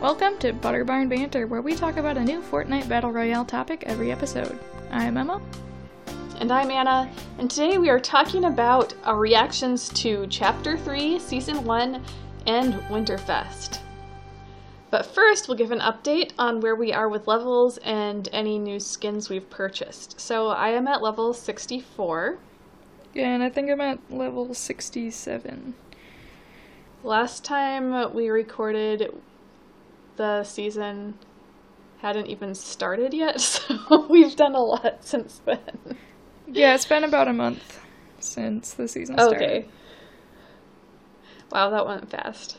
Welcome to Butter Barn Banter, where we talk about a new Fortnite Battle Royale topic every episode. I'm Emma. And I'm Anna, and today we are talking about our reactions to Chapter 3, Season 1, and Winterfest. But first, we'll give an update on where we are with levels and any new skins we've purchased. So I am at level 64. Yeah, And I think I'm at level 67. Last time we recorded, the season hadn't even started yet, so we've done a lot since then. Yeah, it's been about a month since the season started. Okay. Wow, that went fast.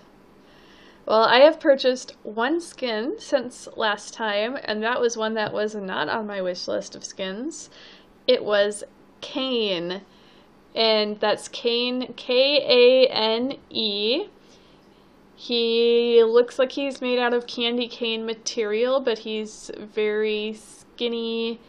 Well, I have purchased one skin since last time, and that was one that was not on my wish list of skins. It was Kane, and that's Kane, K A N E. He looks like he's made out of candy cane material, but he's very skinny.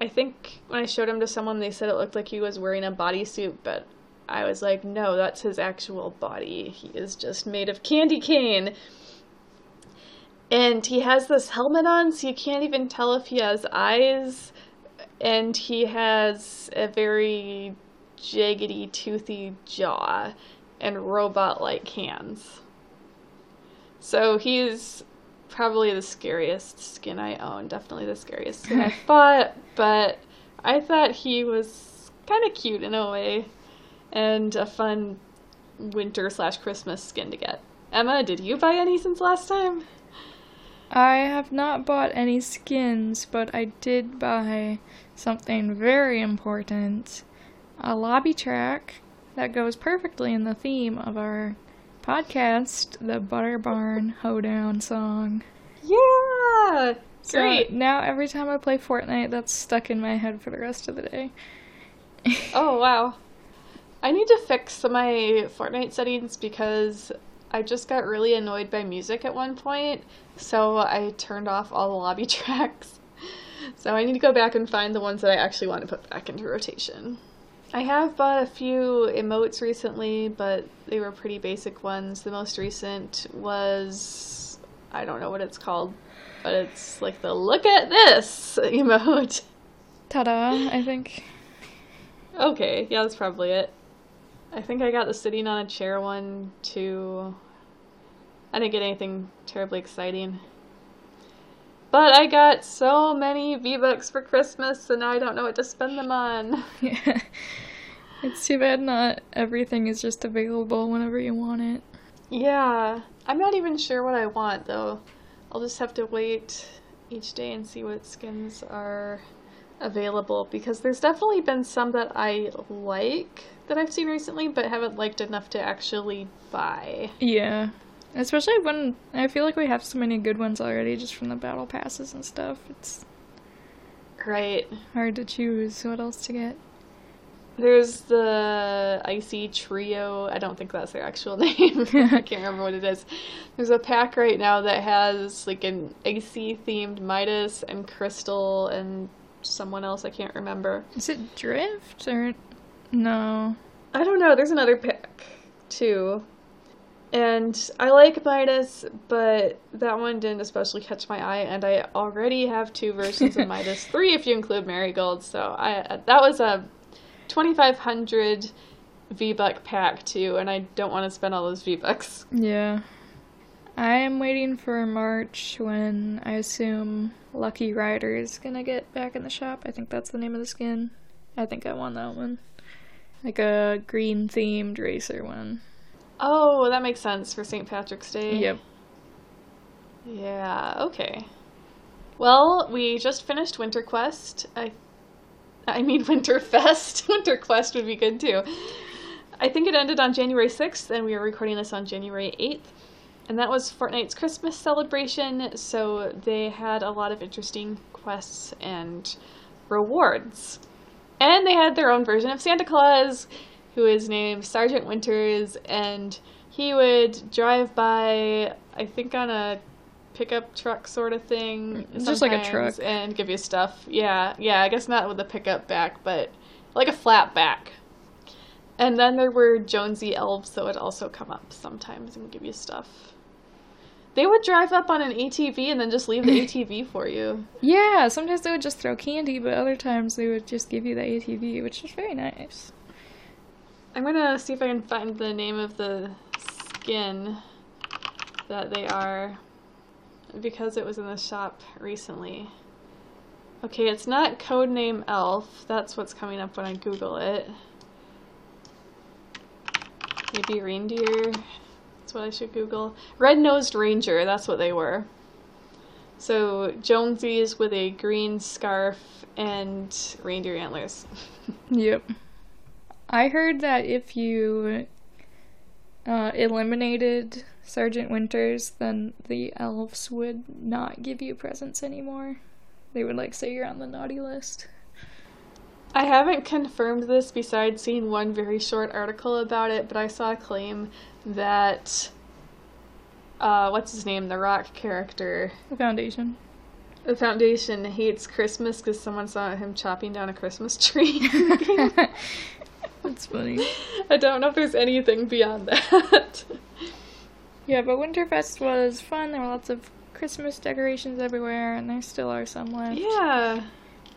I think when I showed him to someone, they said it looked like he was wearing a bodysuit, but I was like, no, that's his actual body. He is just made of candy cane. And he has this helmet on, so you can't even tell if he has eyes. And he has a very jaggedy, toothy jaw and robot like hands. So he's probably the scariest skin I own. Definitely the scariest skin I bought, but I thought he was kind of cute in a way and a fun winter slash Christmas skin to get. Emma, did you buy any since last time? I have not bought any skins, but I did buy something very important a lobby track that goes perfectly in the theme of our podcast, the Butter Barn Hoedown song. Yeah! So Great. now every time I play Fortnite, that's stuck in my head for the rest of the day. oh, wow. I need to fix my Fortnite settings because I just got really annoyed by music at one point, so I turned off all the lobby tracks. So I need to go back and find the ones that I actually want to put back into rotation. I have bought a few emotes recently, but they were pretty basic ones. The most recent was I don't know what it's called, but it's like the look at this emote. Ta-da, I think. Okay, yeah, that's probably it. I think I got the sitting on a chair one too. I didn't get anything terribly exciting. But I got so many V-Bucks for Christmas and now I don't know what to spend them on. Yeah. It's too bad not everything is just available whenever you want it. Yeah. I'm not even sure what I want though. I'll just have to wait each day and see what skins are available because there's definitely been some that I like that I've seen recently but haven't liked enough to actually buy. Yeah. Especially when I feel like we have so many good ones already just from the battle passes and stuff. It's right hard to choose what else to get. There's the Icy Trio. I don't think that's their actual name. I can't remember what it is. There's a pack right now that has like an icy themed Midas and Crystal and someone else I can't remember. Is it Drift or no? I don't know. There's another pack too. And I like Midas, but that one didn't especially catch my eye, and I already have two versions of Midas, three if you include Marigold. So I that was a 2,500 V Buck pack too, and I don't want to spend all those V Bucks. Yeah. I am waiting for March when I assume Lucky Rider is gonna get back in the shop. I think that's the name of the skin. I think I want that one. Like a green themed racer one. Oh, that makes sense for St. Patrick's Day. Yep. Yeah, okay. Well, we just finished Winter Quest. I I mean Winterfest. Winter Quest would be good too. I think it ended on January 6th and we are recording this on January 8th. And that was Fortnite's Christmas celebration, so they had a lot of interesting quests and rewards. And they had their own version of Santa Claus who is named Sergeant Winters, and he would drive by, I think, on a pickup truck sort of thing. Mm, it's just like a truck. And give you stuff. Yeah, yeah, I guess not with a pickup back, but like a flat back. And then there were Jonesy elves that would also come up sometimes and give you stuff. They would drive up on an ATV and then just leave the ATV for you. Yeah, sometimes they would just throw candy, but other times they would just give you the ATV, which is very nice. I'm gonna see if I can find the name of the skin that they are because it was in the shop recently. Okay, it's not codename elf. That's what's coming up when I Google it. Maybe reindeer. That's what I should Google. Red-nosed ranger, that's what they were. So Jonesies with a green scarf and reindeer antlers. Yep. I heard that if you uh, eliminated Sergeant Winters, then the elves would not give you presents anymore. They would like say you're on the naughty list. I haven't confirmed this besides seeing one very short article about it, but I saw a claim that uh, what's his name, the rock character, The foundation. the Foundation hates Christmas because someone saw him chopping down a Christmas tree. That's funny. I don't know if there's anything beyond that. Yeah, but Winterfest was fun. There were lots of Christmas decorations everywhere, and there still are some left. yeah,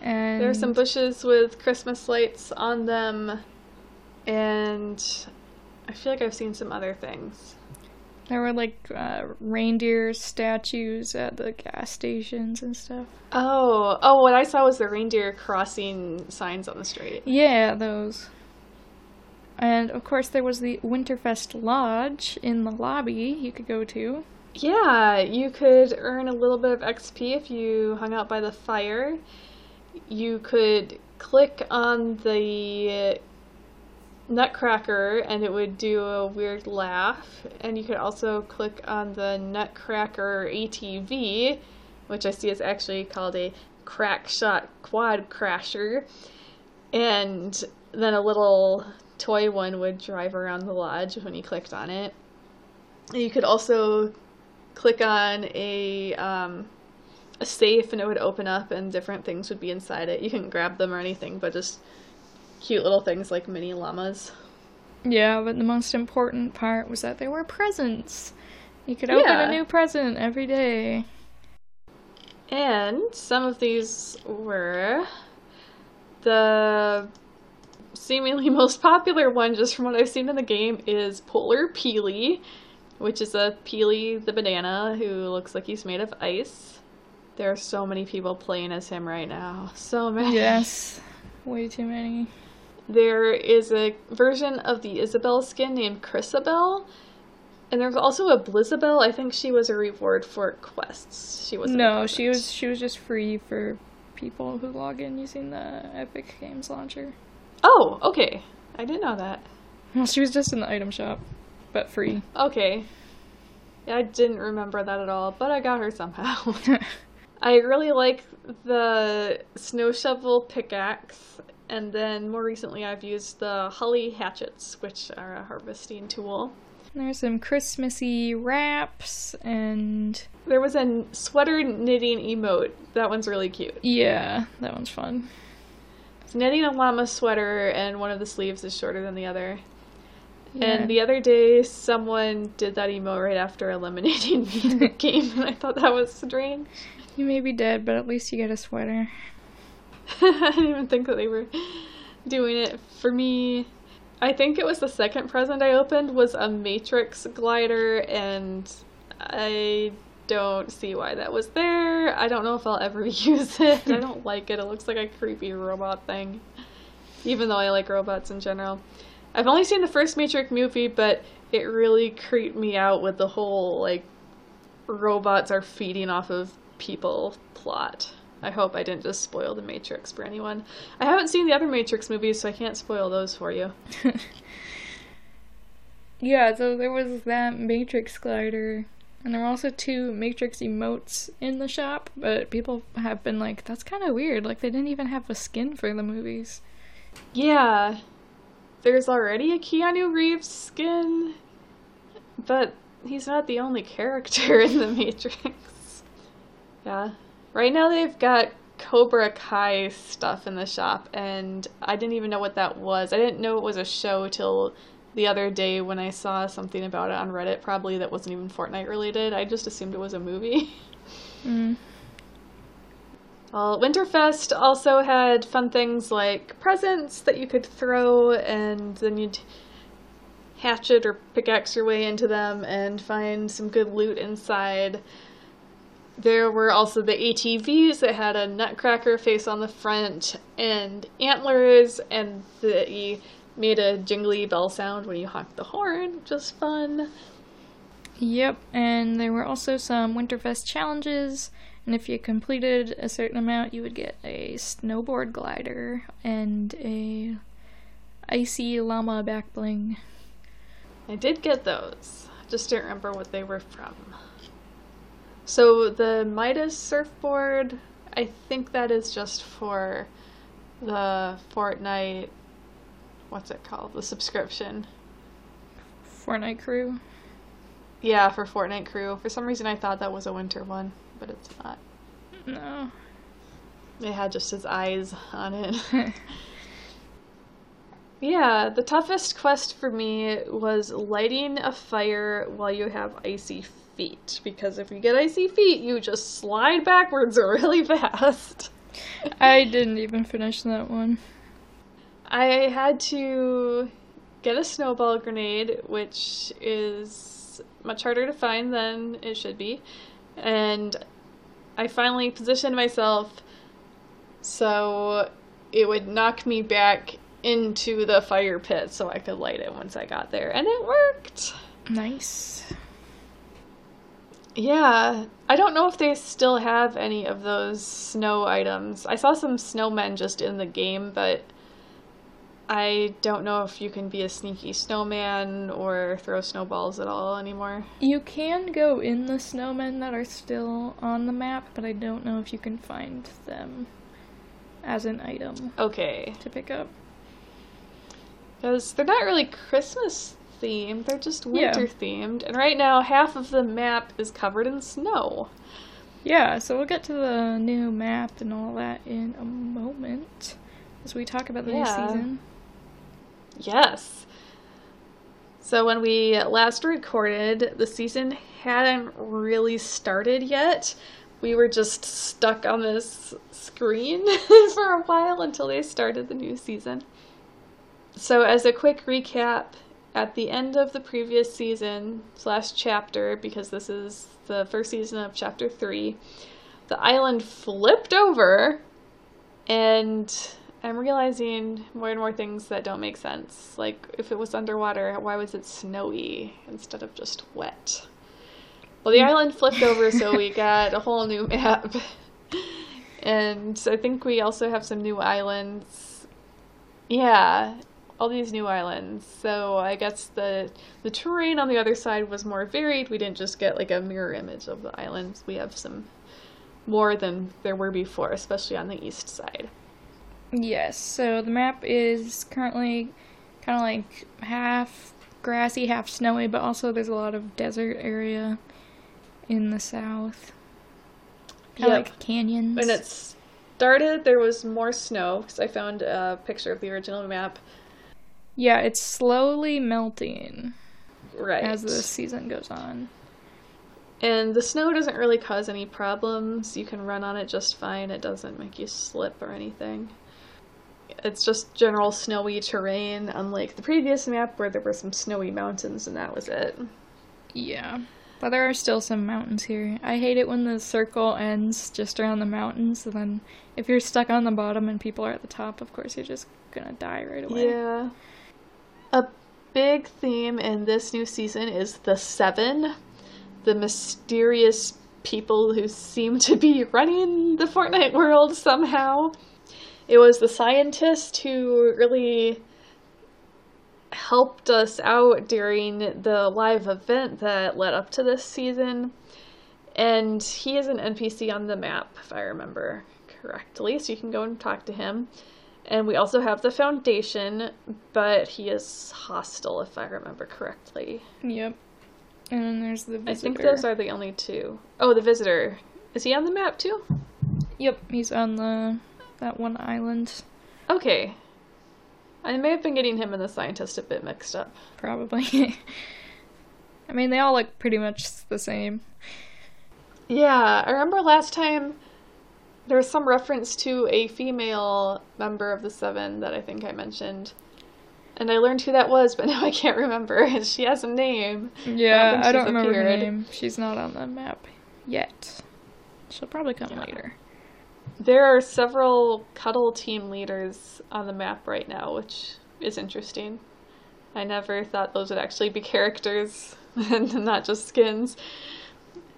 And there are some bushes with Christmas lights on them, and I feel like I've seen some other things. there were like uh, reindeer statues at the gas stations and stuff. Oh, oh, what I saw was the reindeer crossing signs on the street. Yeah, those. And of course, there was the Winterfest Lodge in the lobby you could go to. Yeah, you could earn a little bit of XP if you hung out by the fire. You could click on the Nutcracker and it would do a weird laugh. And you could also click on the Nutcracker ATV, which I see is actually called a crack shot quad crasher. And then a little toy one would drive around the lodge when you clicked on it. You could also click on a um, a safe and it would open up and different things would be inside it. You couldn't grab them or anything, but just cute little things like mini llamas. Yeah, but the most important part was that there were presents. You could open Yeah. a new present every day. And some of these were the seemingly most popular one, just from what I've seen in the game, is Polar Peely, which is a Peely the banana who looks like he's made of ice. There are so many people playing as him right now. So many. Yes, way too many. There is a version of the Isabelle skin named Krisabelle. And there's also a Blizzabelle. I think she was a reward for quests. She was No, she was she was just free for people who log in using the Epic Games launcher. Oh, okay. I didn't know that. Well, she was just in the item shop, but free. Okay. I didn't remember that at all, but I got her somehow. I really like the snow shovel pickaxe, and then more recently I've used the holly hatchets, which are a harvesting tool. There's some Christmassy wraps and There was a sweater knitting emote. That one's really cute. yeah, that one's fun. It's knitting a llama sweater, and one of the sleeves is shorter than the other. Yeah. And the other day, someone did that emote right after eliminating me in the game, and I thought that was strange. You may be dead, but at least you get a sweater. I didn't even think that they were doing it for me. I think it was the second present I opened was a Matrix glider, and I don't see why that was there. I don't know if I'll ever use it. I don't like it. It looks like a creepy robot thing, even though I like robots in general. I've only seen the first Matrix movie, but it really creeped me out with the whole like robots are feeding off of people plot. I hope I didn't just spoil the Matrix for anyone. I haven't seen the other Matrix movies, so I can't spoil those for you. Yeah, so there was that Matrix glider, and there were also two Matrix emotes in the shop, but people have been like, that's kind of weird. Like, they didn't even have a skin for the movies. Yeah, there's already a Keanu Reeves skin, but he's not the only character in the Matrix. Yeah. Right now they've got Cobra Kai stuff in the shop, and I didn't even know what that was. I didn't know it was a show till the other day when I saw something about it on Reddit, probably that wasn't even Fortnite related. I just assumed it was a movie. Mm. Well, Winterfest also had fun things like presents that you could throw, and then you'd hatchet or pickaxe your way into them and find some good loot inside. There were also the ATVs that had a nutcracker face on the front and antlers, and they made a jingly bell sound when you honked the horn, which was fun. Yep, and there were also some Winterfest challenges, and if you completed a certain amount, you would get a snowboard glider and a icy llama back bling. I did get those. Just don't remember what they were from. So the Midas surfboard, I think that is just for the Fortnite. What's it called? The subscription. Fortnite crew. Yeah, for Fortnite crew. For some reason, I thought that was a winter one, but it's not. No. It had just his eyes on it. yeah, the toughest quest for me was lighting a fire while you have icy feet. Because if you get icy feet, you just slide backwards really fast. I didn't even finish that one. I had to get a snowball grenade, which is much harder to find than it should be. And I finally positioned myself so it would knock me back into the fire pit so I could light it once I got there. And it worked! Nice. Yeah, I don't know if they still have any of those snow items. I saw some snowmen just in the game, but I don't know if you can be a sneaky snowman or throw snowballs at all anymore. You can go in the snowmen that are still on the map, but I don't know if you can find them as an item Okay, to pick up. because they're not really Christmas themed, they're just Yeah. winter themed. And right now, half of the map is covered in snow. Yeah, so we'll get to the new map and all that in a moment as we talk about the Yeah. new season. Yes. So when we last recorded, the season hadn't really started yet. We were just stuck on this screen for a while until they started the new season. So as a quick recap, at the end of the previous season slash chapter, because this is the first season of chapter three, the island flipped over and I'm realizing more and more things that don't make sense. Like, if it was underwater, why was it snowy instead of just wet? Well, the hmm. island flipped over, so we got a whole new map. And I think we also have some new islands. Yeah, all these new islands. So I guess the the terrain on the other side was more varied. We didn't just get like a mirror image of the islands. We have some more than there were before, especially on the east side. Yes, so the map is currently kind of like half grassy, half snowy, but also there's a lot of desert area in the south. Kind Yep. like canyons. When it started, there was more snow because I found a picture of the original map. yeah, it's slowly melting Right. as the season goes on. And the snow doesn't really cause any problems. You can run on it just fine. It doesn't make you slip or anything. It's just general snowy terrain, unlike the previous map where there were some snowy mountains and that was it. Yeah. But there are still some mountains here. I hate it when the circle ends just around the mountains, and then if you're stuck on the bottom and people are at the top, of course you're just gonna die right away. Yeah. A big theme in this new season is the Seven, the mysterious people who seem to be running the Fortnite world somehow. It was the scientist who really helped us out during the live event that led up to this season. And he is an NPC on the map, if I remember correctly, so you can go and talk to him. And we also have the Foundation, but he is hostile, if I remember correctly. Yep. And then there's the visitor. I think those are the only two. Oh, the Visitor. Is he on the map too? Yep, he's on the that one island. Okay. I may have been getting him and the scientist a bit mixed up. Probably. I mean, they all look pretty much the same. Yeah, I remember last time there was some reference to a female member of the Seven that I think I mentioned. And I learned who that was, but now I can't remember. she has a name. Yeah, I don't she's remember her name. She's not on the map yet. She'll probably come Yeah. later. There are several cuddle team leaders on the map right now, which is interesting. I never thought those would actually be characters and not just skins.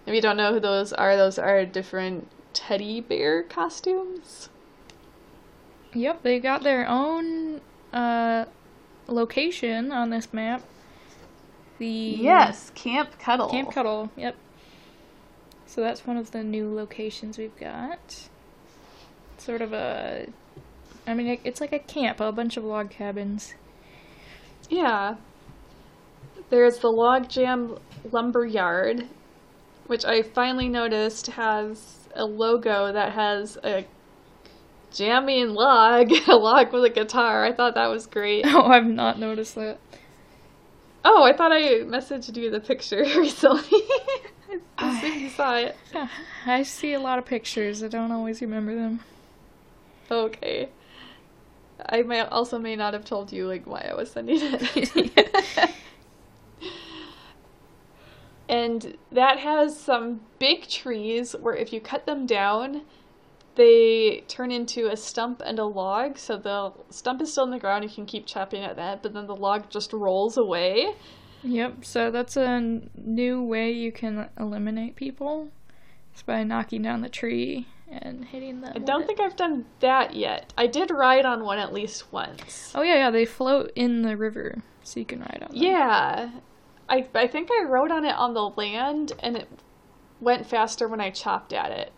If you don't know who those are, those are different teddy bear costumes. Yep, they got their own uh, location on this map. The yes, Camp Cuddle. Camp Cuddle. Yep. So that's one of the new locations we've got. Sort of a. I mean, it- it's like a camp, a bunch of log cabins. Yeah. There's the Log Jam Lumber Yard, which I finally noticed has a logo that has a jamming log, a log with a guitar. I thought that was great. Oh, I've not noticed that. Oh, I thought I messaged you the picture recently. I you saw it. I see a lot of pictures. I don't always remember them. Okay. I may also may not have told you like why I was sending it. and that has some big trees where if you cut them down, they turn into a stump and a log. So the stump is still in the ground, you can keep chopping at that, but then the log just rolls away. Yep, so that's a new way you can eliminate people. It's by knocking down the tree and hitting them. I don't think I've done that yet. I did ride on one at least once. Oh yeah, yeah, they float in the river, so you can ride on them. Yeah. I I think I rode on it on the land and it went faster when I chopped at it.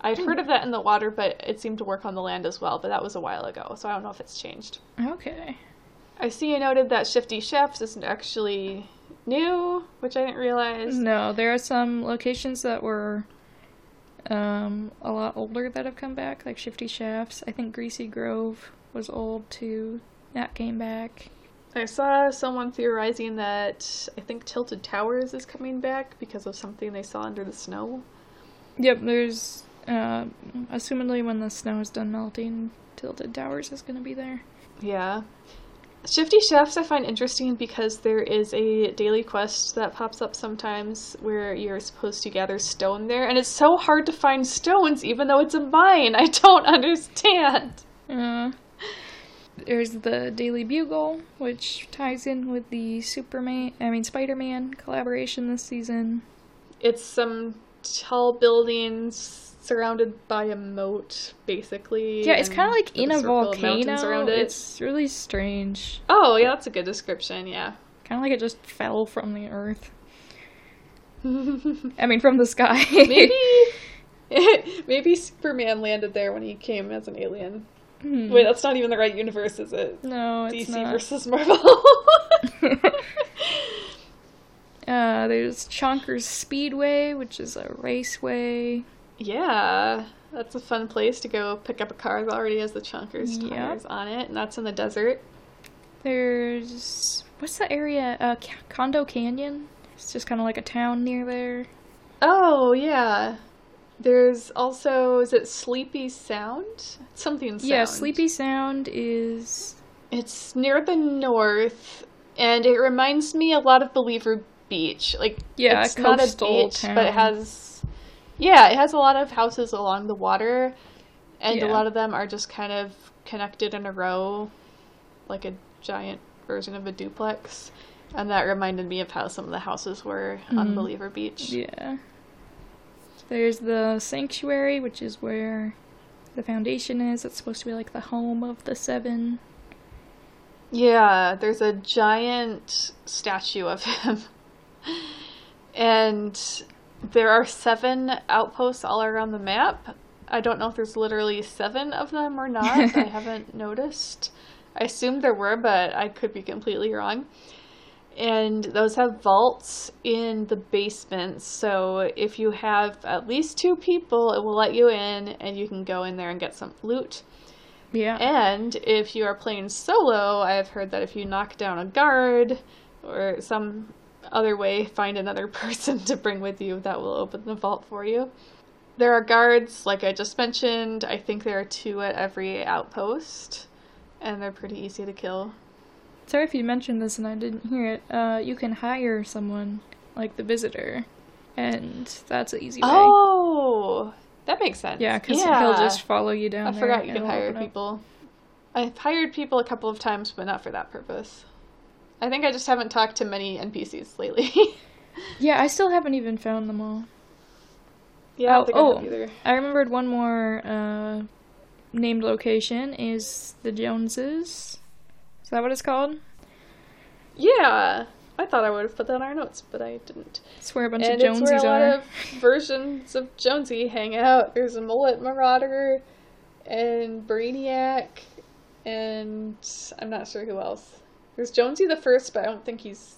I'd hmm. heard of that in the water, but it seemed to work on the land as well, but that was a while ago, so I don't know if it's changed. Okay. I see you noted that Shifty Shafts isn't actually new, which I didn't realize. No, there are some locations that were um, a lot older that have come back, like Shifty Shafts. I think Greasy Grove was old too. That came back. I saw someone theorizing that I think Tilted Towers is coming back because of something they saw under the snow. Yep, there's uh, assumedly when the snow is done melting, Tilted Towers is going to be there. Yeah. Shifty Shafts I find interesting because there is a daily quest that pops up sometimes where you're supposed to gather stone there, and it's so hard to find stones even though it's a mine. I don't understand. Uh, there's the Daily Bugle, which ties in with the Superman, I mean Spider-Man collaboration this season. It's some tall buildings surrounded by a moat, basically. Yeah, it's kind of like in a volcano. around it. It's really strange. Oh, yeah, that's a good description, yeah. Kind of like it just fell from the earth. I mean, from the sky. maybe maybe Superman landed there when he came as an alien. Hmm. Wait, that's not even the right universe, is it? no, it's DC not. versus Marvel. Uh, there's Chonkers Speedway, which is a raceway. Yeah, that's a fun place to go pick up a car that already has the Chonkers Yep. tires on it, and that's in the desert. There's what's the area? Uh, Condo Canyon. It's just kind of like a town near there. Oh yeah. There's also is it Sleepy Sound? Something Sound. Yeah, Sleepy Sound is It's near the north, and it reminds me a lot of Believer Beach. Like Yeah, it's not a beach, but it has yeah, it has a lot of houses along the water, and a lot of them are just kind of connected in a row, like a giant version of a duplex. And that reminded me of how some of the houses were on Mhm. Believer Beach. yeah. There's the Sanctuary, which is where the Foundation is. It's supposed to be like the home of the Seven. Yeah, there's a giant statue of him. and there are seven outposts all around the map. I don't know if there's literally seven of them or not. I haven't noticed. I assumed there were, but I could be completely wrong. And those have vaults in the basements. So if you have at least two people, it will let you in and you can go in there and get some loot. Yeah. And if you are playing solo, I have heard that if you knock down a guard or some other way, find another person to bring with you, that will open the vault for you. There are guards, like I just mentioned. I think there are two at every outpost, and they're pretty easy to kill. Sorry if you mentioned this and I didn't hear it. Uh, you can hire someone, like the visitor, and that's an easy way. Oh, that makes sense. Yeah, because Yeah. he'll just follow you down I forgot you could hire people. I've hired people a couple of times, but not for that purpose. I think I just haven't talked to many NPCs lately. Yeah, I still haven't even found them all. yeah, Oh, I oh. I remembered one more uh, named location is the Joneses. Is that what it's called? Yeah, I thought I would have put that in our notes, but I didn't. It's where a bunch and of it's where a Jonesies lot of versions of Jonesy hang out. There's a Mullet Marauder and Brainiac, and I'm not sure who else. There's Jonesy the first, but I don't think he's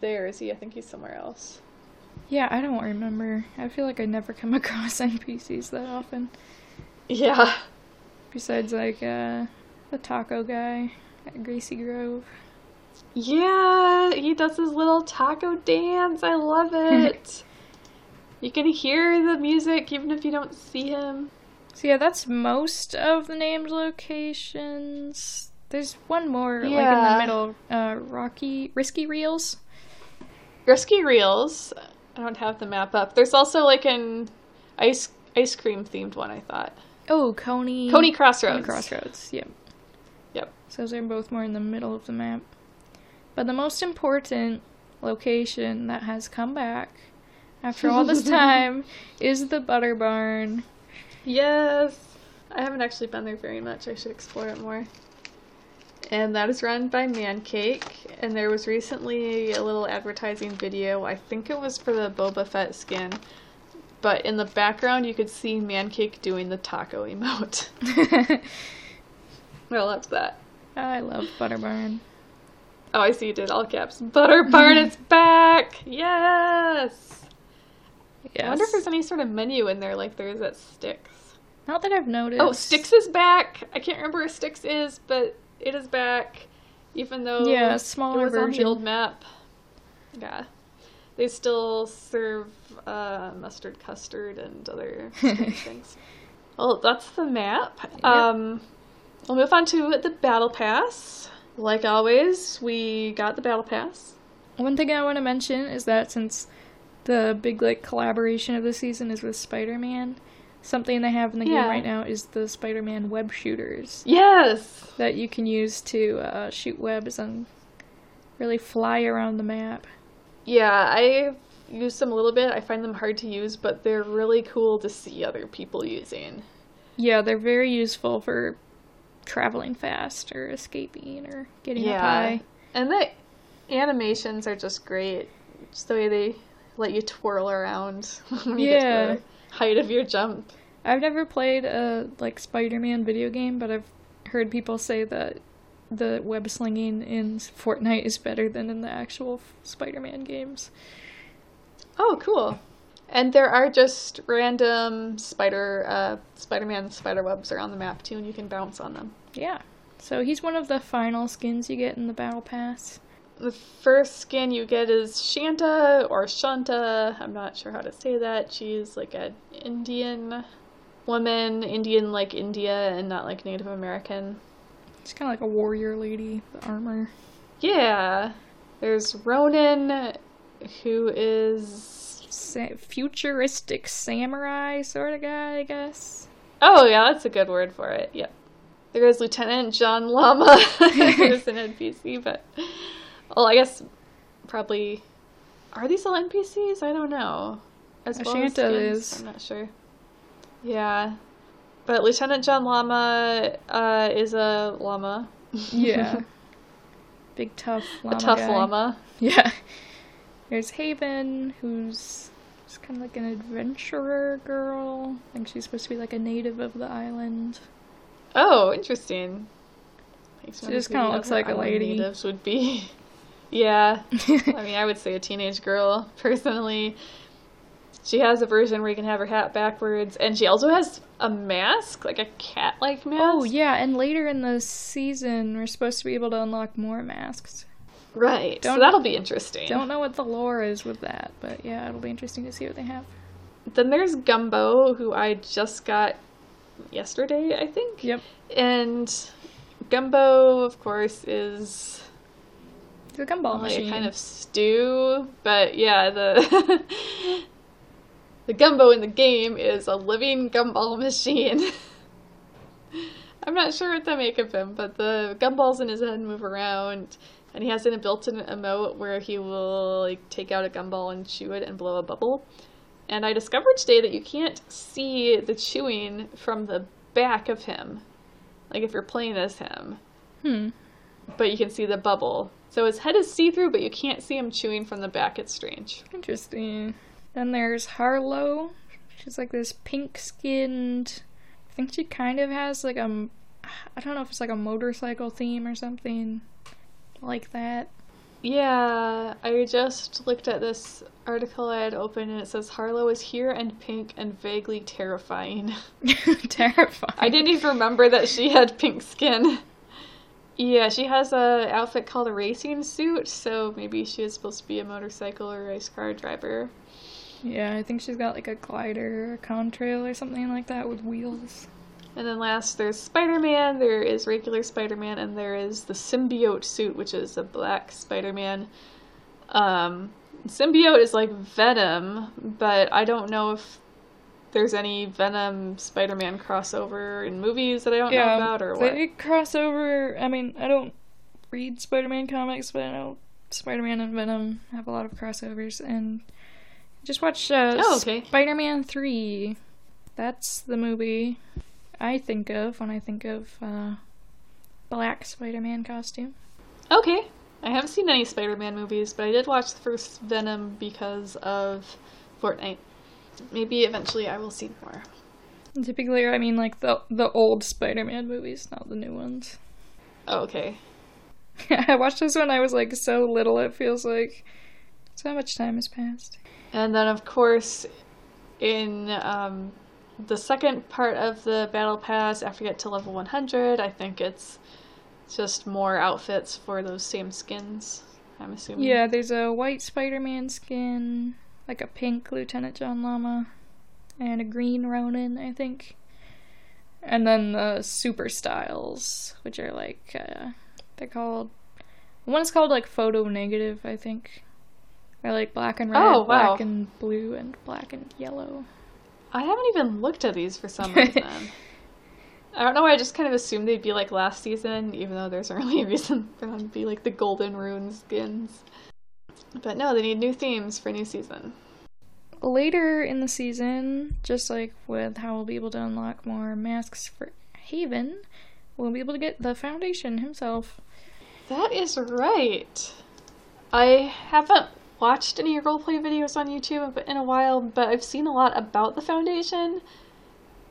there, is he? I think he's somewhere else. Yeah, I don't remember. I feel like I never come across NPCs that often. Yeah. Besides, like, uh, the taco guy at Greasy Grove. Yeah, he does his little taco dance. I love it. you can hear the music even if you don't see him. So, yeah, that's most of the named locations. There's one more, like, in the middle. Uh, Rocky, Risky Reels. Risky Reels. I don't have the map up. There's also like an ice ice cream themed one. I thought Oh, Coney. Coney Crossroads. Coney Crossroads, yep. Yep. So those are both more in the middle of the map. But the most important location that has come back after all this time is the Butter Barn. Yes. I haven't actually been there very much. I should explore it more. And that is run by Mancake. And there was recently a little advertising video. I think it was for the Boba Fett skin. But in the background, you could see Mancake doing the taco emote. well, that's that. I love Butter Barn. Oh, I see you did all caps. Butter Barn is back! Yes! Yes. I wonder if there's any sort of menu in there like there is at Sticks. Not that I've noticed. Oh, Sticks is back! I can't remember where Sticks is, but it is back. Even though Yeah, a it smaller was on the version. old map. Yeah. They still serve uh, mustard custard and other things. Well, that's the map. Um, we'll move on to the Battle Pass. Like always, we got the Battle Pass. One thing I want to mention is that since the big like collaboration of the season is with Spider-Man, something they have in the Yeah. game right now is the Spider-Man web shooters Yes! that you can use to uh, shoot webs and really fly around the map. Yeah, I used them a little bit. I find them hard to use, but they're really cool to see other people using. Yeah, they're very useful for traveling fast or escaping or getting up Yeah. high. And the animations are just great. Just the way they let you twirl around when you get Yeah. Height of your jump. I've never played a like Spider-Man video game, but I've heard people say that the web slinging in Fortnite is better than in the actual Spider-Man games. Oh, cool. And there are just random spider uh, Spider-Man spider webs around the map too, and you can bounce on them. Yeah. So he's one of the final skins you get in the battle pass. The first skin you get is Shanta or Shanta. I'm not sure how to say that. She's like an Indian woman, Indian like India, and not like Native American. She's kind of like a warrior lady, the armor. Yeah. There's Ronin, who is. Sa- futuristic samurai sort of guy, I guess. Oh, yeah, that's a good word for it. Yep. There is Lieutenant John Llama, who's an NPC, but. Well, I guess probably. Are these all NPCs? I don't know. As well as Ashanta skins, is. I'm not sure. Yeah. But Lieutenant John Llama uh, is a llama. Yeah. Big tough llama. a tough guy. llama. Yeah. There's Haven, who's just kind of like an adventurer girl. I think she's supposed to be like a native of the island. Oh, interesting. Makes She just kinda looks like a lady. Natives would be. yeah. I mean, I would say a teenage girl personally. She has a version where you can have her hat backwards, and she also has a mask, like a cat like mask. Oh, yeah, and later in the season, we're supposed to be able to unlock more masks. Right. Don't- so that'll be interesting. Don't know what the lore is with that, but yeah, it'll be interesting to see what they have. Then there's Gumbo, who I just got yesterday, I think. Yep. And Gumbo, of course, is The gumball like machine. a kind of stew, but yeah, the the gumbo in the game is a living gumball machine. I'm not sure what to make of him, but the gumballs in his head move around, and he has in a built-in emote where he will like take out a gumball and chew it and blow a bubble. And I discovered today that you can't see the chewing from the back of him, like if you're playing as him Hmm. but you can see the bubble. So his head is see through, but you can't see him chewing from the back. It's strange. Interesting. Then there's Harlowe. She's like this pink skinned. I think she kind of has like a. I don't know if it's like a motorcycle theme or something like that. Yeah, I just looked at this article I had open and it says Harlowe is here and pink and vaguely terrifying. Terrifying. I didn't even remember that she had pink skin. Yeah, she has a outfit called a racing suit, so maybe she is supposed to be a motorcycle or race car driver. Yeah, I think she's got like a glider a contrail or something like that with wheels. And then last, there's Spider Man, there is regular Spider Man, and there is the symbiote suit, which is a black Spider Man. Um, symbiote is like Venom, but I don't know if there's any Venom Spider Man crossover in movies that I don't know about or what. They cross over. I mean, I don't read Spider-Man comics, but I know Spider-Man and Venom have a lot of crossovers. And just watch uh, Oh, okay. Spider-Man Three. That's the movie I think of when I think of uh, black Spider-Man costume. Okay. I haven't seen any Spider Man movies, but I did watch the first Venom because of Fortnite. Maybe eventually I will see more. And typically, I mean like the the old Spider-Man movies, not the new ones. Oh, okay. I watched this when I was like so little. It feels like so much time has passed. And then, of course, in um, the second part of the battle pass, after you get to level 100, I think it's just more outfits for those same skins. I'm assuming. Yeah, there's a white Spider-Man skin, like a pink Lieutenant John Llama, and a green Ronin, I think. And then the super styles, which are like uh, they're called. One is called like photo negative, I think. They're like black and red, Oh, wow. black and blue, and black and yellow. I haven't even looked at these for some reason. I don't know why I just kind of assumed they'd be like last season, even though there's really a reason for them to be like the golden rune skins. But no, they need new themes for new season. Later in the season, just like with how we'll be able to unlock more masks for Haven, we'll be able to get the Foundation himself. That is right. I haven't watched any roleplay videos on YouTube in a while, but I've seen a lot about the Foundation,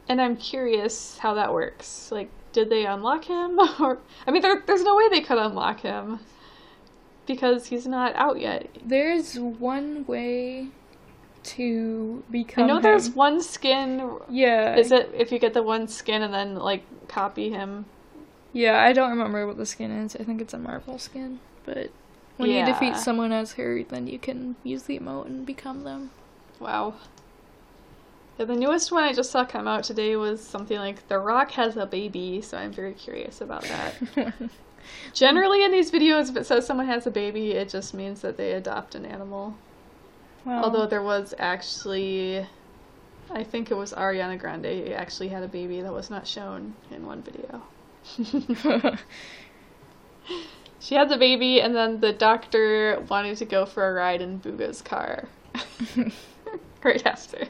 and I'm curious how that works. Like, did they unlock him? Or I mean, there, there's no way they could unlock him because he's not out yet. There's one way to become. I know there's one skin. Yeah. Is it if you get the one skin and then like copy him? Yeah, I don't remember what the skin is. I think it's a Marvel skin. But when you defeat someone as her, then you can use the emote and become them. Wow. Yeah, the newest one I just saw come out today was something like The Rock has a baby, so I'm very curious about that. Generally, in these videos, if it says someone has a baby, it just means that they adopt an animal. well, Although there was actually, I think it was Ariana Grande actually had a baby that was not shown in one video. She had the baby, and then the doctor wanted to go for a ride in Booga's car. right after.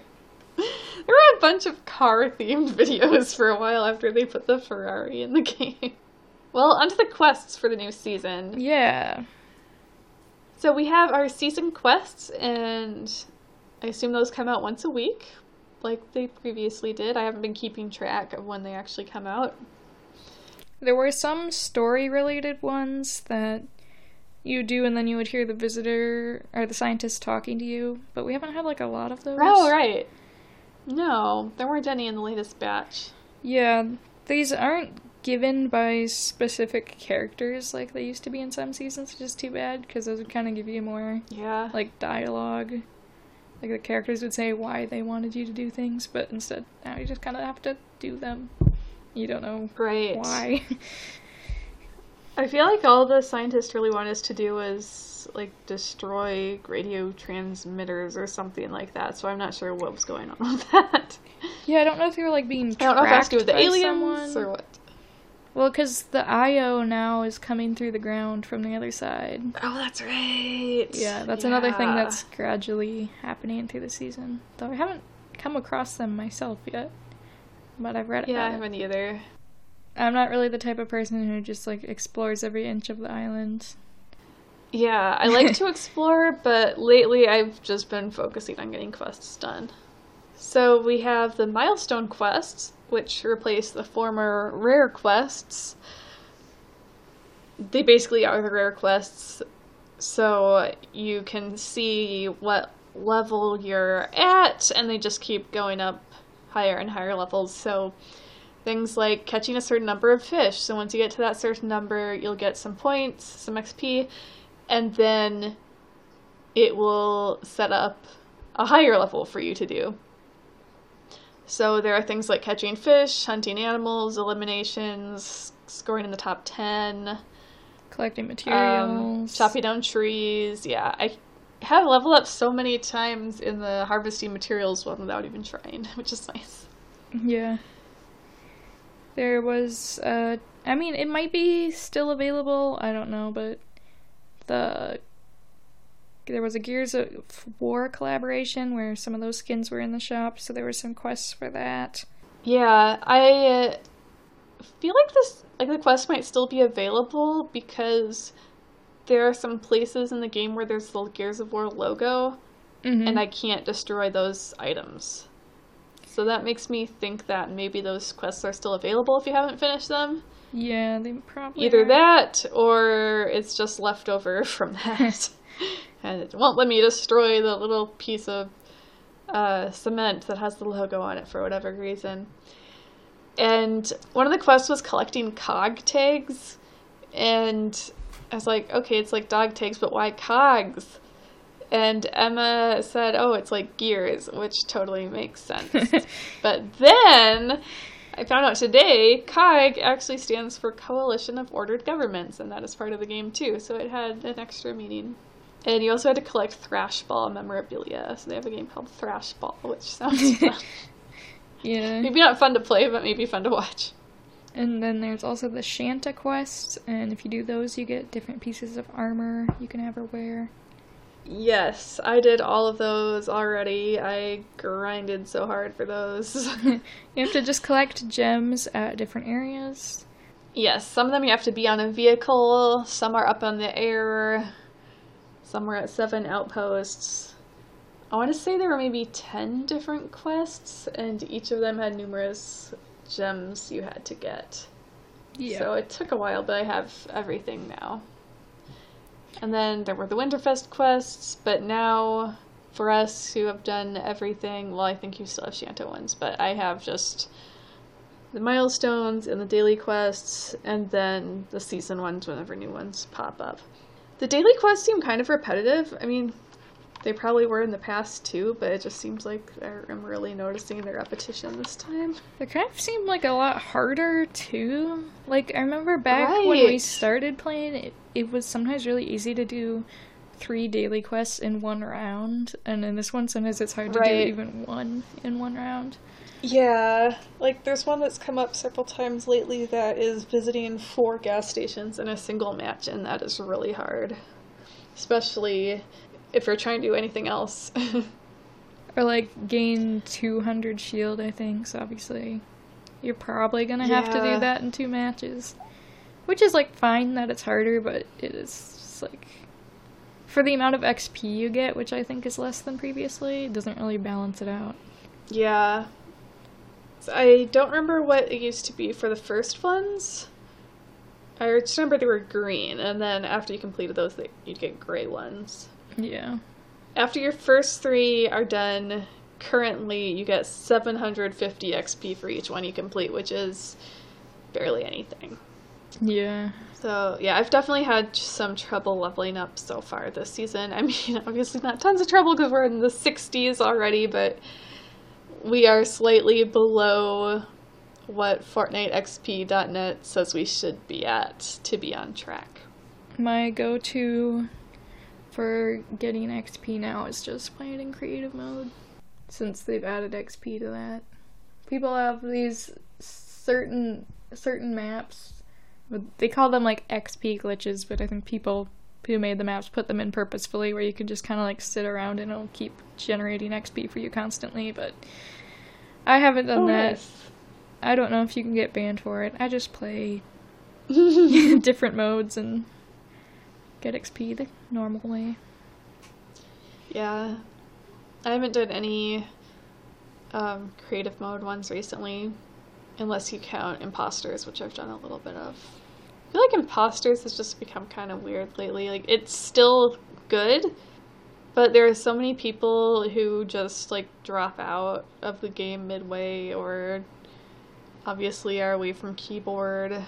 There were a bunch of car themed videos for a while after they put the Ferrari in the game. Well, onto the quests for the new season. yeah. So we have our season quests, and I assume those come out once a week, like they previously did. I haven't been keeping track of when they actually come out. There were some story related ones that you do, and then you would hear the visitor or the scientist talking to you. But we haven't had like a lot of those. Oh, right. No, there weren't any in the latest batch. Yeah, these aren't given by specific characters like they used to be in some seasons, which is too bad because those would kind of give you more Yeah. like dialogue. Like the characters would say why they wanted you to do things, but instead now you just kind of have to do them. You don't know right. why. I feel like all the scientists really want us to do was like destroy radio transmitters or something like that. So I'm not sure what was going on with that. yeah, I don't know if they were like being I don't know if tracked to with the by aliens someone. or what. Well, because the IO now is coming through the ground from the other side. Oh, that's right. Yeah, that's another thing that's gradually happening through the season. Though I haven't come across them myself yet, but I've read about. Yeah, I haven't either. I'm not really the type of person who just like explores every inch of the island. Yeah, I like to explore, but lately I've just been focusing on getting quests done. So we have the milestone quests, which replace the former rare quests. They basically are the rare quests, so you can see what level you're at, and they just keep going up higher and higher levels. So things like catching a certain number of fish. So once you get to that certain number, you'll get some points, some XP, and then it will set up a higher level for you to do. So there are things like catching fish, hunting animals, eliminations, scoring in the top 10, Collecting um, materials. chopping down trees. Yeah, I have leveled up so many times in the harvesting materials one without even trying, which is nice. Yeah. There was, uh, I mean, it might be still available. I don't know, but the there was a Gears of War collaboration where some of those skins were in the shop, so there were some quests for that. Yeah, I uh, feel like this like the quest might still be available because there are some places in the game where there's the Gears of War logo Mm-hmm. and I can't destroy those items. So that makes me think that maybe those quests are still available if you haven't finished them. yeah, they probably Either are. that or it's just left over from that. and it won't let me destroy the little piece of uh, cement that has the logo on it for whatever reason. And one of the quests was collecting cog tags. And I was like, okay, it's like dog tags, but why cogs? And Emma said, oh, it's like gears, which totally makes sense. but then I found out today, COG actually stands for Coalition of Ordered Governments, and that is part of the game too, so it had an extra meaning. And you also had to collect Thrash Ball memorabilia, so they have a game called Thrash Ball, which sounds fun. yeah. maybe not fun to play, but maybe fun to watch. And then there's also the Shanta quests, and if you do those, you get different pieces of armor you can ever wear. Yes, I did all of those already. I grinded so hard for those. You have to just collect gems at different areas. yes, some of them you have to be on a vehicle, some are up on the air, some are at seven outposts. I want to say there were maybe 10 different quests, and each of them had numerous gems you had to get. Yeah. So it took a while, but I have everything now. And then there were the Winterfest quests, but now for us who have done everything, well, I think you still have Shanta ones, but I have just the milestones and the daily quests, and then the season ones whenever new ones pop up. The daily quests seem kind of repetitive. I mean, they probably were in the past too, but it just seems like I'm really noticing the repetition this time. They kind of seem like a lot harder too. Like I remember back when we started playing, it, it was sometimes really easy to do three daily quests in one round, and in this one sometimes it's hard to Right. do even one in one round. Yeah, like there's one that's come up several times lately that is visiting four gas stations in a single match, and that is really hard. Especially if you're trying to do anything else. Or like gain 200 shield, I think. So obviously, you're probably gonna have to do that in two matches, which is like fine that it's harder, but it is just like for the amount of XP you get, which I think is less than previously, it doesn't really balance it out. yeah. I don't remember what it used to be for the first ones, I just remember they were green, and then after you completed those, they, you'd get gray ones. Yeah. After your first three are done, currently you get 750 XP for each one you complete, which is barely anything. Yeah. So, yeah, I've definitely had some trouble leveling up so far this season. I mean, obviously not tons of trouble because we're in the 60s already, but we are slightly below what FortniteXP.net says we should be at to be on track. My go to for getting XP now is just playing in creative mode since they've added XP to that. People have these certain certain maps. They call them like XP glitches, but I think people who made the maps put them in purposefully where you can just kind of like sit around and it'll keep generating XP for you constantly, but I haven't done Oh, that. nice. I don't know if you can get banned for it. I just play different modes and get XP the normal way. Yeah. I haven't done any um, creative mode ones recently, unless you count imposters, which I've done a little bit of. I feel like imposters has just become kind of weird lately. Like, it's still good, but there are so many people who just, like, drop out of the game midway or obviously are away from keyboard.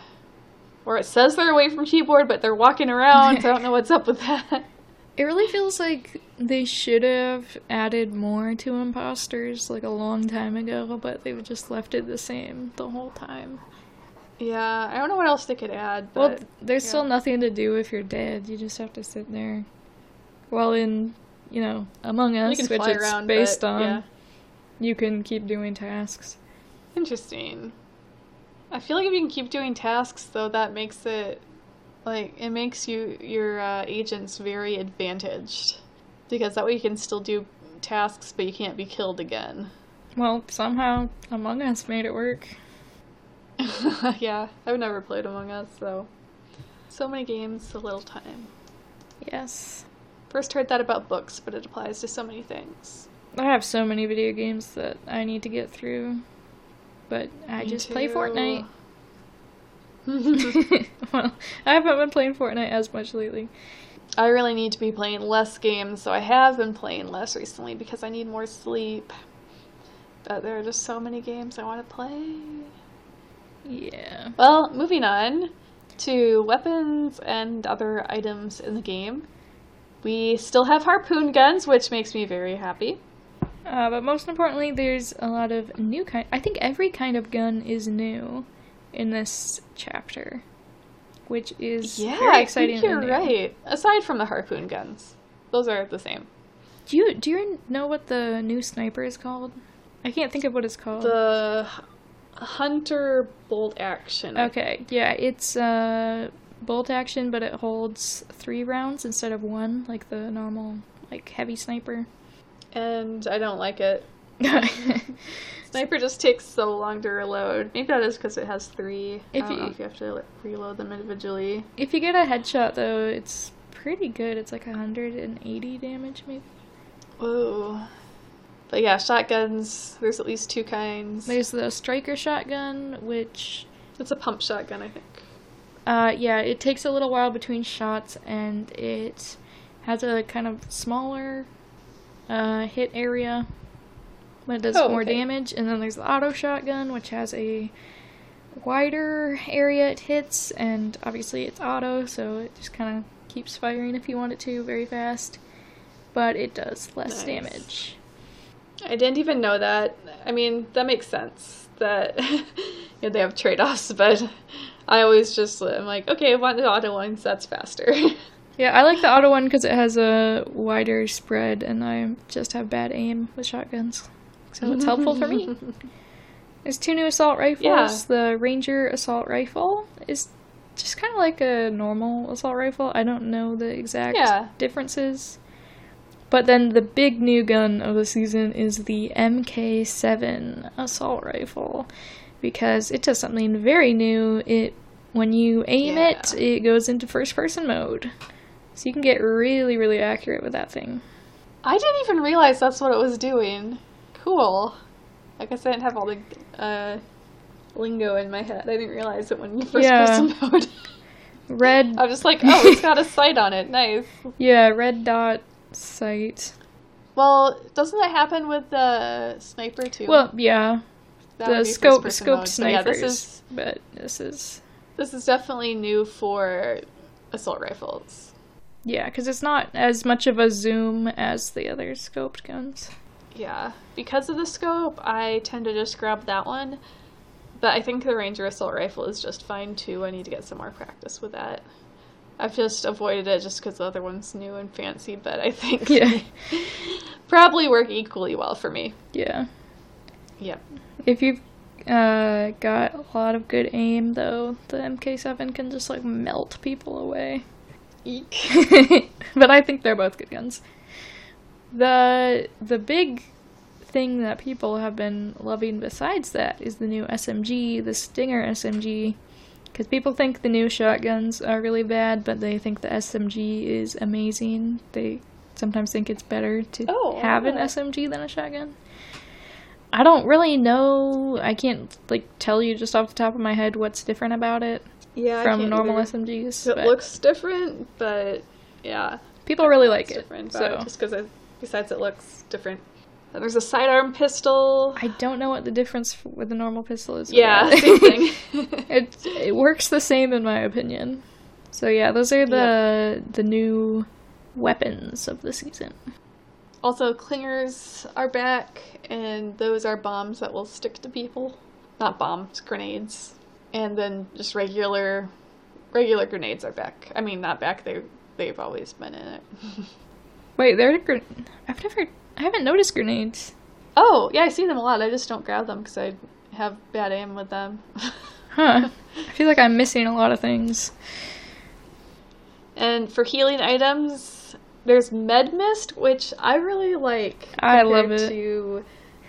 Or it says they're away from keyboard, but they're walking around, so I don't know what's up with that. It really feels like they should have added more to imposters like a long time ago, but they've just left it the same the whole time. Yeah, I don't know what else they could add, Well, there's yeah. still nothing to do if you're dead. You just have to sit there. While in, you know, Among you Us, can which it's around. based but, on, yeah, you can keep doing tasks. interesting. I feel like if you can keep doing tasks, though, that makes it like it makes you your uh, agents very advantaged because that way you can still do tasks, but you can't be killed again. Well, somehow Among Us made it work. yeah, I've never played Among Us, so so many games, so little time. Yes. First heard that about books, but it applies to so many things. I have so many video games that I need to get through, but I Me just play Fortnite. well, I haven't been playing Fortnite as much lately. I really need to be playing less games, so I have been playing less recently because I need more sleep. But there are just so many games I want to play. Yeah. Well, moving on to weapons and other items in the game. We still have harpoon guns, which makes me very happy. Uh, but most importantly, there's a lot of new kind. I think every kind of gun is new in this chapter, which is Yeah, very I exciting. think you're right. Aside from the harpoon guns, those are the same. Do you do you know what the new sniper is called? I can't think of what it's called. The hunter bolt action. Okay, yeah, it's uh bolt action, but it holds three rounds instead of one, like the normal like heavy sniper. and I don't like it. Sniper just takes so long to reload. Maybe that is because it has three. If I don't know you- if you have to like, reload them individually. if you get a headshot though, it's pretty good. It's like 180 damage maybe. Whoa. But yeah, shotguns. There's at least two kinds. There's the striker shotgun, which It's a pump shotgun, I think. Uh yeah, it takes a little while between shots and it has a kind of smaller uh hit area but it does Oh, more okay. damage. And then there's the auto shotgun, which has a wider area it hits, and obviously it's auto, so it just kind of keeps firing if you want it to very fast. But it does less Nice. damage. I didn't even know that. I mean, that makes sense that you know, they have trade offs, but I always just I'm like, okay, I want the auto ones. That's faster. Yeah, I like the auto one because it has a wider spread, and I just have bad aim with shotguns, so it's helpful for me. There's two new assault rifles. Yeah. The Ranger assault rifle is just kind of like a normal assault rifle. I don't know the exact Yeah. differences. But then the big new gun of the season is the MK7 assault rifle because it does something very new. It when you aim it, Yeah. it goes into first person mode. So you can get really really accurate with that thing. I didn't even realize that's what it was doing. Cool. I guess I didn't have all the uh, lingo in my head. I didn't realize it when you first Yeah. person mode. Red. I'm just like, oh, it's got a sight on it. Nice. Yeah, red dot sight. Well, doesn't that happen with the sniper too? Well, yeah, the scope scoped mode, but yeah, this is But this is this is definitely new for assault rifles. yeah, because it's not as much of a zoom as the other scoped guns. Yeah, because of the scope, I tend to just grab that one. But I think the Ranger assault rifle is just fine too. I need to get some more practice with that. I've just avoided it just because the other one's new and fancy, but I think Yeah, probably work equally well for me. yeah. Yep. If you've uh, got a lot of good aim, though, the MK7 can just like melt people away. Eek. but I think they're both good guns. The the big thing that people have been loving besides that is the new SMG, the Stinger SMG. Because people think the new shotguns are really bad, but they think the SMG is amazing. They sometimes think it's better to Oh, have an. SMG than a shotgun. I don't really know. I can't like tell you just off the top of my head what's different about it Yeah, from normal either. SMGs. It but looks different, but yeah, people really like it. different. So just because besides it looks different. And there's a sidearm pistol. I don't know what the difference with the normal pistol is. Yeah, same thing. it it works the same in my opinion. So yeah, those are the the new weapons of the season. Also, clingers are back, and those are bombs that will stick to people. Not bombs, grenades. And then just regular, regular grenades are back. I mean, not back. They they've always been in it. Wait, they're gr- I've never I haven't noticed grenades. oh yeah, I see them a lot. I just don't grab them because I have bad aim with them. Huh. I feel like I'm missing a lot of things. and for healing items, there's med mist, which I really like. I love it. To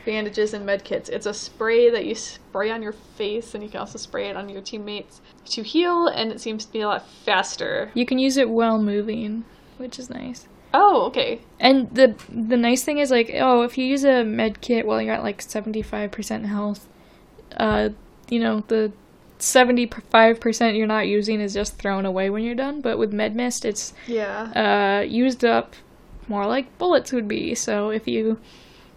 bandages and med kits. It's a spray that you spray on your face, and you can also spray it on your teammates to heal, and it seems to be a lot faster. You can use it while moving, which is nice. Oh, okay. And the the nice thing is like, oh, if you use a med kit while you're at like 75% health, uh, you know, the 75% you're not using is just thrown away when you're done, but with med mist it's Yeah. uh used up more like bullets would be. So if you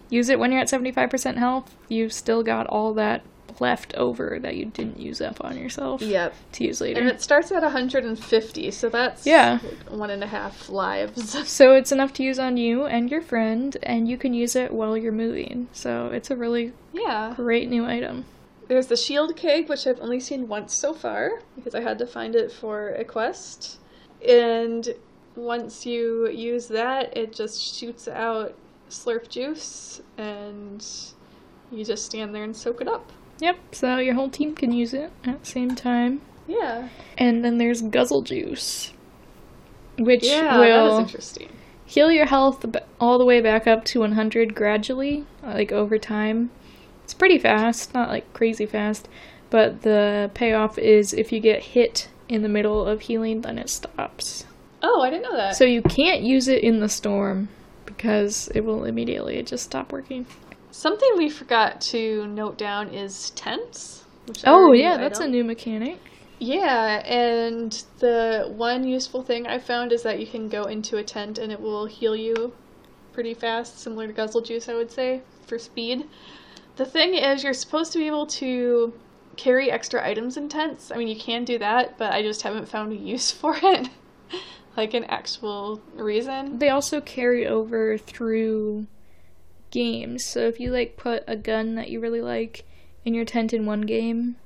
use it when you're at 75% health, you've still got all that left over that you didn't use up on yourself Yep. to use later. And it starts at 150, so that's Yeah. one and a half lives. So it's enough to use on you and your friend, and you can use it while you're moving. So it's a really yeah. great new item. There's the shield keg, which I've only seen once so far because I had to find it for a quest. And once you use that, it just shoots out slurp juice, and you just stand there and soak it up. Yep, so your whole team can use it at the same time. Yeah. And then there's Guzzle Juice, which Yeah, will interesting. heal your health all the way back up to 100 gradually, like over time. It's pretty fast, not like crazy fast, but the payoff is if you get hit in the middle of healing, then it stops. Oh, I didn't know that. So you can't use it in the storm because it will immediately just stop working. Something we forgot to note down is tents. Which Oh yeah, that's a new mechanic. Yeah, and the one useful thing I found is that you can go into a tent and it will heal you pretty fast, similar to Guzzle Juice, I would say, for speed. The thing is, you're supposed to be able to carry extra items in tents. I mean, you can do that, but I just haven't found a use for it. like an actual reason. They also carry over through games. So if you like put a gun that you really like in your tent in one game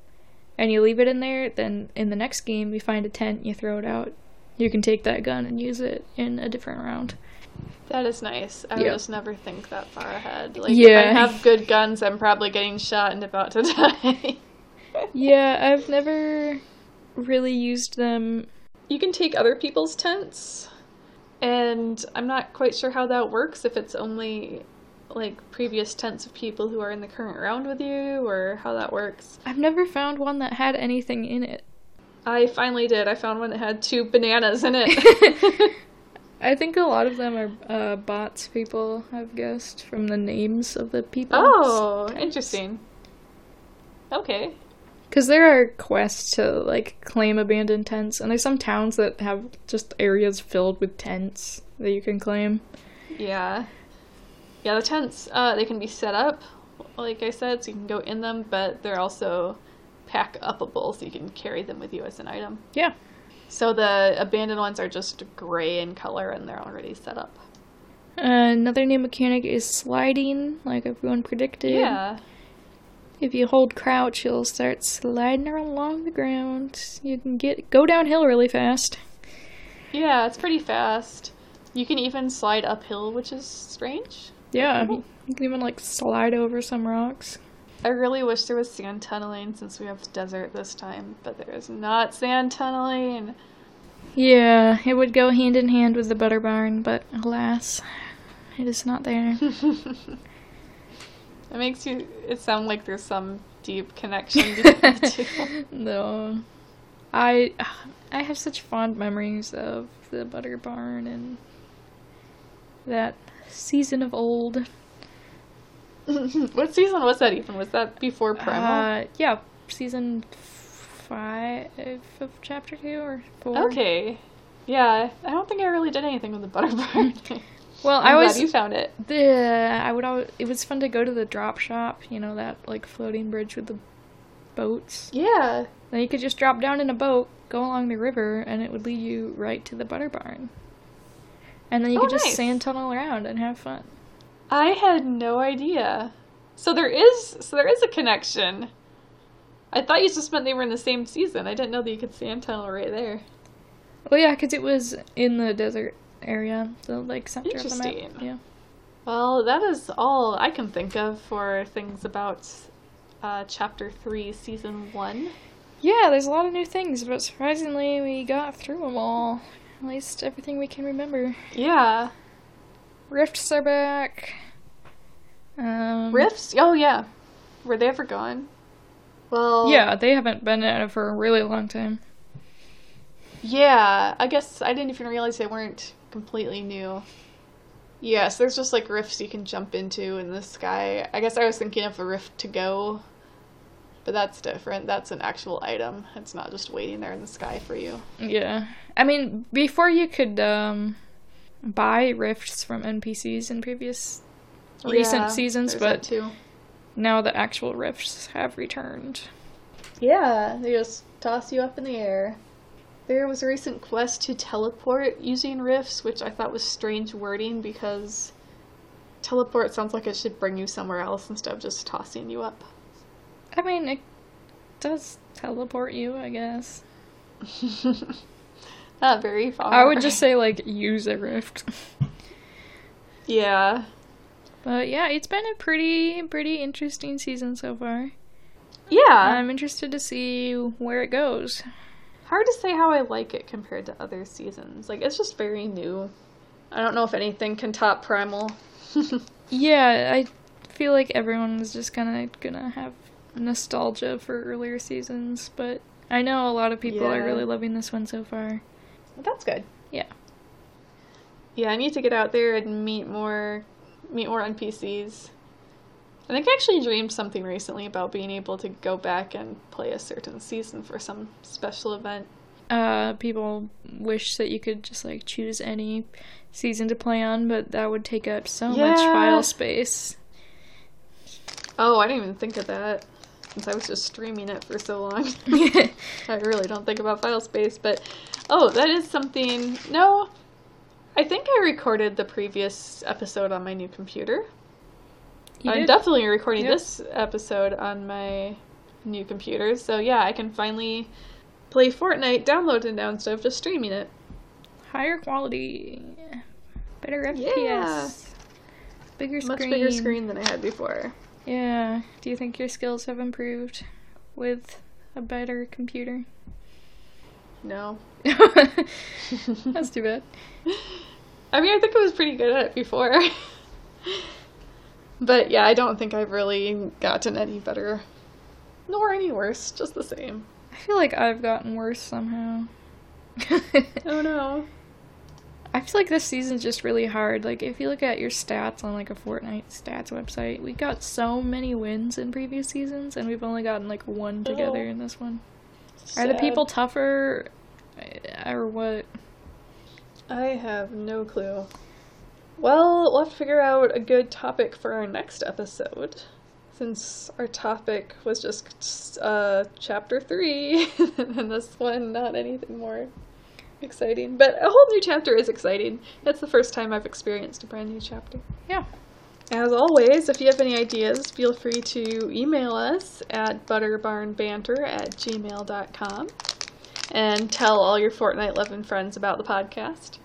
and you leave it in there, then in the next game you find a tent, you throw it out. You can take that gun and use it in a different round. That is nice. I Yeah. just never think that far ahead. Like, if I have good guns, I'm probably getting shot and about to die. Yeah, I've never really used them. you can take other people's tents, and I'm not quite sure how that works. If it's only like previous tents of people who are in the current round with you, or how that works. I've never found one that had anything in it. I finally did. I found one that had two bananas in it. I think a lot of them are uh, bots people, I've guessed, from the names of the people. oh, interesting. Okay. Because there are quests to like claim abandoned tents, and there's some towns that have just areas filled with tents that you can claim. Yeah. Yeah, the tents, uh, they can be set up, like I said, so you can go in them, but they're also pack upable, so you can carry them with you as an item. Yeah. So the abandoned ones are just gray in color and they're already set up. Another new mechanic is sliding, like everyone predicted. Yeah. If you hold crouch, you'll start sliding along the ground. You can get go downhill really fast. Yeah, it's pretty fast. You can even slide uphill, which is strange. Yeah, you can even like slide over some rocks. I really wish there was sand tunneling since we have desert this time, but there is not sand tunneling. Yeah, it would go hand in hand with the butter barn, but alas, it is not there. it makes you it sound like there's some deep connection between the two. no. I I have such fond memories of the butter barn and that season of old. what season was that even? Was that before Primal? Uh, yeah, season five of chapter two or four. Okay. Yeah, I don't think I really did anything with the butter barn. well, I'm I was glad you found it. The I would always, it was fun to go to the drop shop. You know that like floating bridge with the boats. Yeah. Then you could just drop down in a boat, go along the river, and it would lead you right to the butter barn. And then you Oh, could just nice. sand tunnel around and have fun. I had no idea. So there is so there is a connection. I thought you just meant they were in the same season. I didn't know that you could sand tunnel right there. Well, yeah, because it was in the desert area, the like center of the map. Yeah. Well, that is all I can think of for things about uh, chapter three, season one. Yeah, there's a lot of new things, but surprisingly, we got through them all. At least everything we can remember. Yeah, Rifts are back. Um, rifts. Oh yeah, were they ever gone? Well, Yeah, they haven't been at it for a really long time. Yeah, I guess I didn't even realize they weren't completely new. Yes, there's just like rifts you can jump into in the sky. I guess I was thinking of a rift to go, but that's different. That's an actual item. It's not just waiting there in the sky for you. Yeah. I mean, before you could um, buy rifts from NPCs in previous recent Yeah, seasons, but now the actual rifts have returned. Yeah, they just toss you up in the air. There was a recent quest to teleport using rifts, which I thought was strange wording because teleport sounds like it should bring you somewhere else instead of just tossing you up. I mean, it does teleport you, I guess. Not very far. I would just say, like, use a rift. Yeah. But yeah, it's been a pretty, pretty interesting season so far. Yeah. I'm interested to see where it goes. Hard to say how I like it compared to other seasons. Like, it's just very new. I don't know if anything can top Primal. Yeah, I feel like everyone's just kind of gonna have nostalgia for earlier seasons, but I know a lot of people are really loving this one so far. That's good. Yeah. Yeah, I need to get out there and meet more meet more NPCs. I think I actually dreamed something recently about being able to go back and play a certain season for some special event. Uh, people wish that you could just like choose any season to play on, but that would take up so much file space. Oh, I didn't even think of that. Since I was just streaming it for so long. I really don't think about file space, but oh, that is something. No, I think I recorded the previous episode on my new computer. You I'm did? definitely recording Yep. this episode on my new computer, so yeah, I can finally play Fortnite downloaded now instead of just streaming it. Higher quality, better FPS, Yeah. bigger screen. Much bigger screen than I had before. Yeah. Do you think your skills have improved with a better computer? No. That's too bad. I mean, I think I was pretty good at it before. but yeah, I don't think I've really gotten any better. Nor any worse, just the same. I feel like I've gotten worse somehow. Oh no. I feel like this season's just really hard. Like if you look at your stats on like a Fortnite stats website, we got so many wins in previous seasons, and we've only gotten like one together Oh. in this one. Are the people tougher, uh, or what? I have no clue. Well, we'll have to figure out a good topic for our next episode. Since our topic was just uh, chapter three, and this one not anything more exciting. But a whole new chapter is exciting. That's the first time I've experienced a brand new chapter. Yeah. As always, if you have any ideas, feel free to email us at butterbarnbanter at gmail.com and tell all your Fortnite loving friends about the podcast.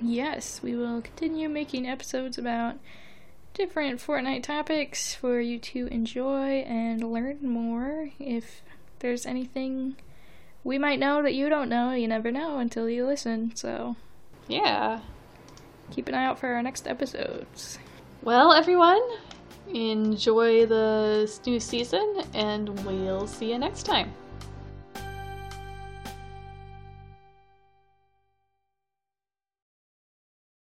Yes, we will continue making episodes about different Fortnite topics for you to enjoy and learn more. If there's anything we might know that you don't know, you never know until you listen. So Yeah. keep an eye out for our next episodes. Well, everyone, enjoy the new season, and we'll see you next time.